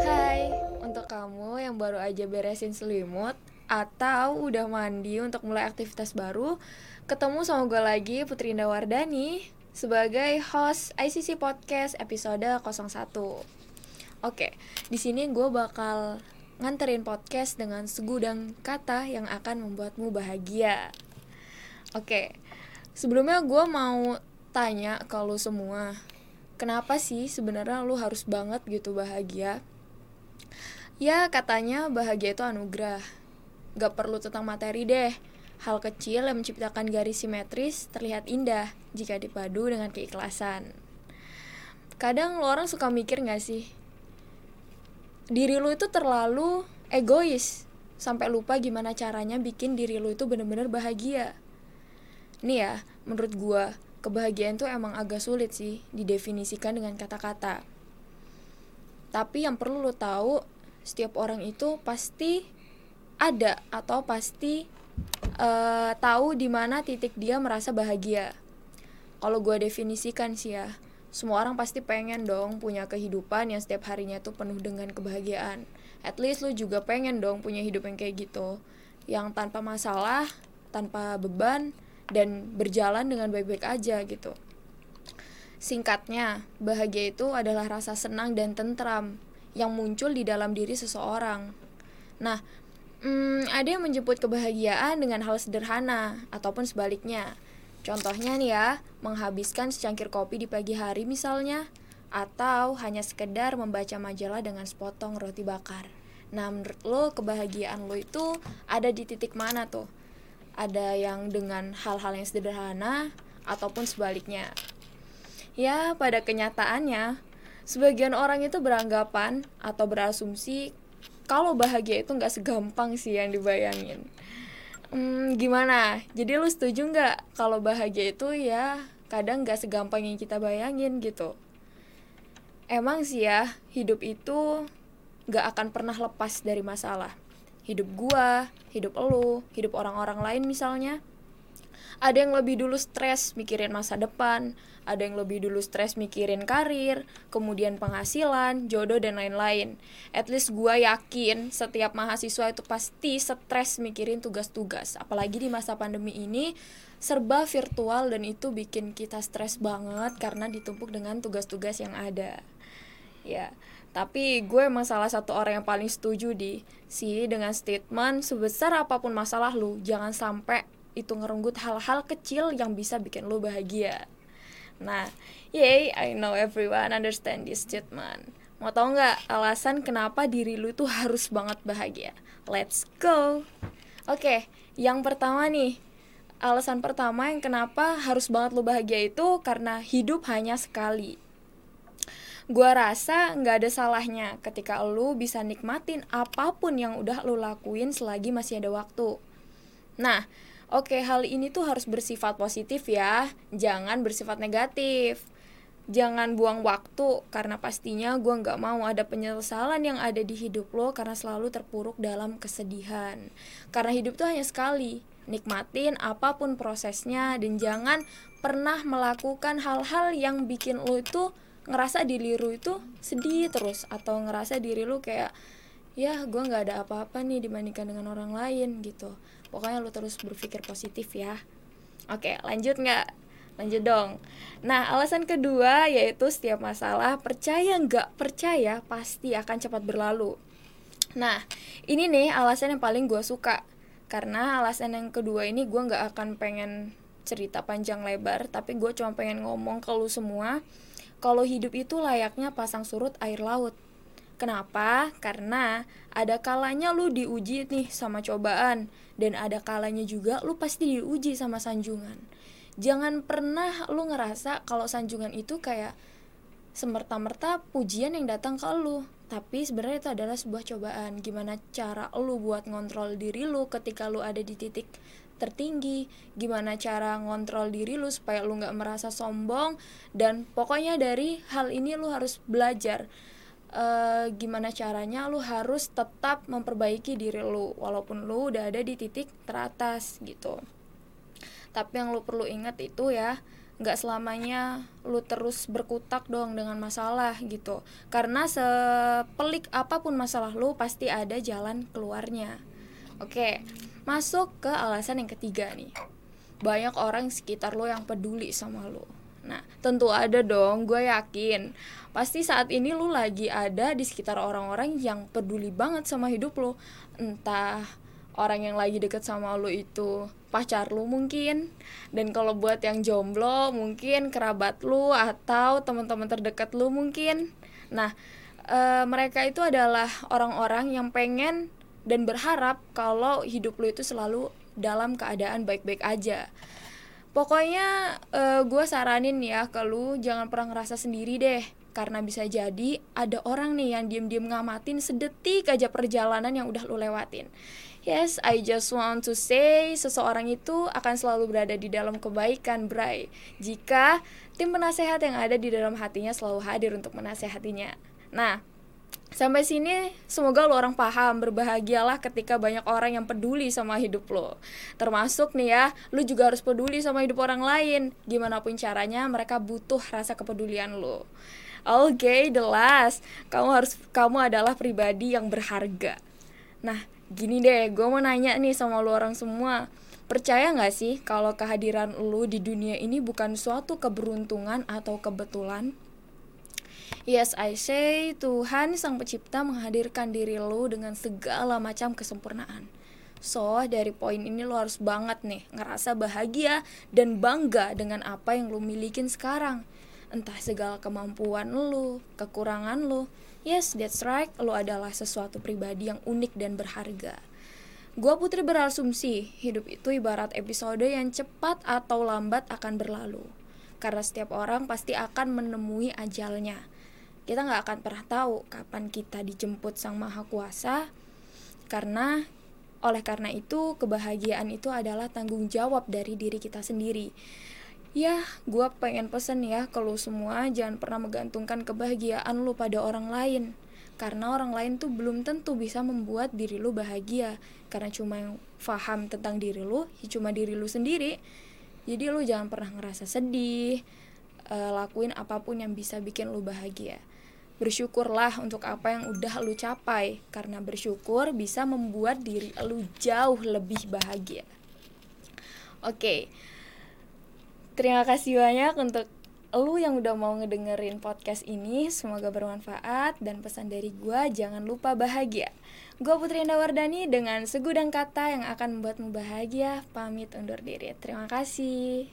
Hai, untuk kamu yang baru aja beresin selimut atau udah mandi untuk mulai aktivitas baru, ketemu sama gue lagi Putri Indah Wardani sebagai host ICC Podcast episode 01. Oke, di sini gue bakal nganterin podcast dengan segudang kata yang akan membuatmu bahagia. Oke, sebelumnya gue mau tanya ke lu semua, kenapa sih sebenarnya lu harus banget gitu bahagia? Ya katanya bahagia itu anugerah Gak perlu tentang materi deh Hal kecil yang menciptakan garis simetris terlihat indah jika dipadu dengan keikhlasan Kadang lo orang suka mikir gak sih? Diri lu itu terlalu egois Sampai lupa gimana caranya bikin diri lu itu bener-bener bahagia Nih ya, menurut gua kebahagiaan tuh emang agak sulit sih didefinisikan dengan kata-kata tapi yang perlu lo tahu setiap orang itu pasti ada atau pasti uh, tahu di mana titik dia merasa bahagia. Kalau gue definisikan sih ya, semua orang pasti pengen dong punya kehidupan yang setiap harinya tuh penuh dengan kebahagiaan. At least lu juga pengen dong punya hidup yang kayak gitu, yang tanpa masalah, tanpa beban, dan berjalan dengan baik-baik aja gitu. Singkatnya, bahagia itu adalah rasa senang dan tentram yang muncul di dalam diri seseorang. Nah, hmm, ada yang menjemput kebahagiaan dengan hal sederhana ataupun sebaliknya. Contohnya nih ya, menghabiskan secangkir kopi di pagi hari misalnya, atau hanya sekedar membaca majalah dengan sepotong roti bakar. Nah, menurut lo kebahagiaan lo itu ada di titik mana tuh? Ada yang dengan hal-hal yang sederhana ataupun sebaliknya. Ya, pada kenyataannya, sebagian orang itu beranggapan atau berasumsi kalau bahagia itu nggak segampang sih yang dibayangin. Hmm, gimana? Jadi lu setuju nggak kalau bahagia itu ya kadang nggak segampang yang kita bayangin gitu? Emang sih ya hidup itu nggak akan pernah lepas dari masalah. Hidup gua, hidup elu, hidup orang-orang lain misalnya. Ada yang lebih dulu stres mikirin masa depan, ada yang lebih dulu stres mikirin karir, kemudian penghasilan, jodoh dan lain-lain. At least gue yakin setiap mahasiswa itu pasti stres mikirin tugas-tugas. Apalagi di masa pandemi ini serba virtual dan itu bikin kita stres banget karena ditumpuk dengan tugas-tugas yang ada. Ya, tapi gue emang salah satu orang yang paling setuju di sih dengan statement sebesar apa pun masalah lu, jangan sampai itu ngerenggut hal-hal kecil yang bisa bikin lu bahagia. Nah, yay, I know everyone understand this statement. Mau tau nggak alasan kenapa diri lu itu harus banget bahagia? Let's go. Oke, okay, yang pertama nih, alasan pertama yang kenapa harus banget lu bahagia itu karena hidup hanya sekali. Gua rasa nggak ada salahnya ketika lu bisa nikmatin apa pun yang udah lu lakuin selagi masih ada waktu. Nah, Oke, hal ini tuh harus bersifat positif ya, jangan bersifat negatif. Jangan buang waktu, karena pastinya gue nggak mau ada penyesalan yang ada di hidup lo karena selalu terpuruk dalam kesedihan. Karena hidup tuh hanya sekali, nikmatin apa pun prosesnya dan jangan pernah melakukan hal-hal yang bikin lo itu ngerasa diri lo itu sedih terus atau ngerasa diri lo kayak ya gue nggak ada apa-apa nih dibandingkan dengan orang lain gitu. Pokoknya lu terus berpikir positif ya. Oke lanjut nggak? Lanjut dong. Nah alasan kedua yaitu setiap masalah percaya nggak percaya pasti akan cepat berlalu. Nah ini nih alasan yang paling gue suka. Karena alasan yang kedua ini gue nggak akan pengen cerita panjang lebar tapi gue cuma pengen ngomong ke lu semua kalau hidup itu layaknya pasang surut air laut Kenapa? Karena ada kalanya lu diuji nih sama cobaan dan ada kalanya juga lu pasti diuji sama sanjungan. Jangan pernah lu ngerasa kalau sanjungan itu kayak semerta-merta pujian yang datang ke lu tapi sebenarnya itu adalah sebuah cobaan gimana cara lu buat ngontrol diri lu ketika lu ada di titik tertinggi gimana cara ngontrol diri lu supaya lu nggak merasa sombong dan pokoknya dari hal ini lu harus belajar uh, gimana caranya lu harus tetap memperbaiki diri lu walaupun lu udah ada di titik teratas gitu. Tapi yang lu perlu ingat itu ya nggak selamanya lu terus berkutak dong dengan masalah gitu. Karena sepelik apa pun masalah lu pasti ada jalan keluarnya oke masuk ke alasan yang ketiga nih banyak orang sekitar lo yang peduli sama lo Nah, tentu ada dong, gue yakin. Pasti saat ini lu lagi ada di sekitar orang-orang yang peduli banget sama hidup lo. Entah orang yang lagi deket sama lo itu pacar lu mungkin dan kalau buat yang jomblo mungkin kerabat lu atau teman-teman terdekat lu mungkin nah e, mereka itu adalah orang-orang yang pengen dan berharap kalau hidup lu itu selalu dalam keadaan baik-baik aja pokoknya e, eh, gue saranin ya ke lu jangan pernah ngerasa sendiri deh karena bisa jadi ada orang nih yang diem-diem ngamatin sedetik aja perjalanan yang udah lu lewatin Yes, I just want to say seseorang itu akan selalu berada di dalam kebaikan, Bray. Jika tim penasehat yang ada di dalam hatinya selalu hadir untuk menasehatinya. Nah, Sampai sini semoga lo orang paham Berbahagialah ketika banyak orang yang peduli sama hidup lo. Termasuk nih ya Lo juga harus peduli sama hidup orang lain. Gimana pun caranya mereka butuh rasa kepedulian lo. Oke okay, the last. Kamu harus kamu adalah pribadi yang berharga. Nah gini deh gue mau nanya nih sama lo orang semua. Percaya gak sih kalau kehadiran lo di dunia ini bukan suatu keberuntungan atau kebetulan? Yes, I say Tuhan Sang Pencipta menghadirkan diri lo dengan segala macam kesempurnaan. So, dari poin ini lo harus banget nih ngerasa bahagia dan bangga dengan apa yang lo milikin sekarang. Entah segala kemampuan lo, kekurangan lo. Yes, that's right, lo adalah sesuatu pribadi yang unik dan berharga. Gua Putri berasumsi, hidup itu ibarat episode yang cepat atau lambat akan berlalu. Karena setiap orang pasti akan menemui ajalnya kita nggak akan pernah tahu kapan kita dijemput sang maha kuasa karena oleh karena itu kebahagiaan itu adalah tanggung jawab dari diri kita sendiri. Ya gue pengen pesen ya kalau semua jangan pernah menggantungkan kebahagiaan lu pada orang lain. Karena orang lain tuh belum tentu bisa membuat diri lu bahagia. Karena cuma yang paham tentang diri lu ya cuma diri lu sendiri. Jadi lu jangan pernah ngerasa sedih uh, lakuin apa pun yang bisa bikin lu bahagia bersyukurlah untuk apa yang udah lu capai karena bersyukur bisa membuat diri lu jauh lebih bahagia. Oke terima kasih banyak untuk lu yang udah mau ngedengerin podcast ini. Semoga bermanfaat dan pesan dari gue jangan lupa bahagia. Gue Putri Indawardani dengan segudang kata yang akan membuatmu bahagia. Pamit undur diri. Terima kasih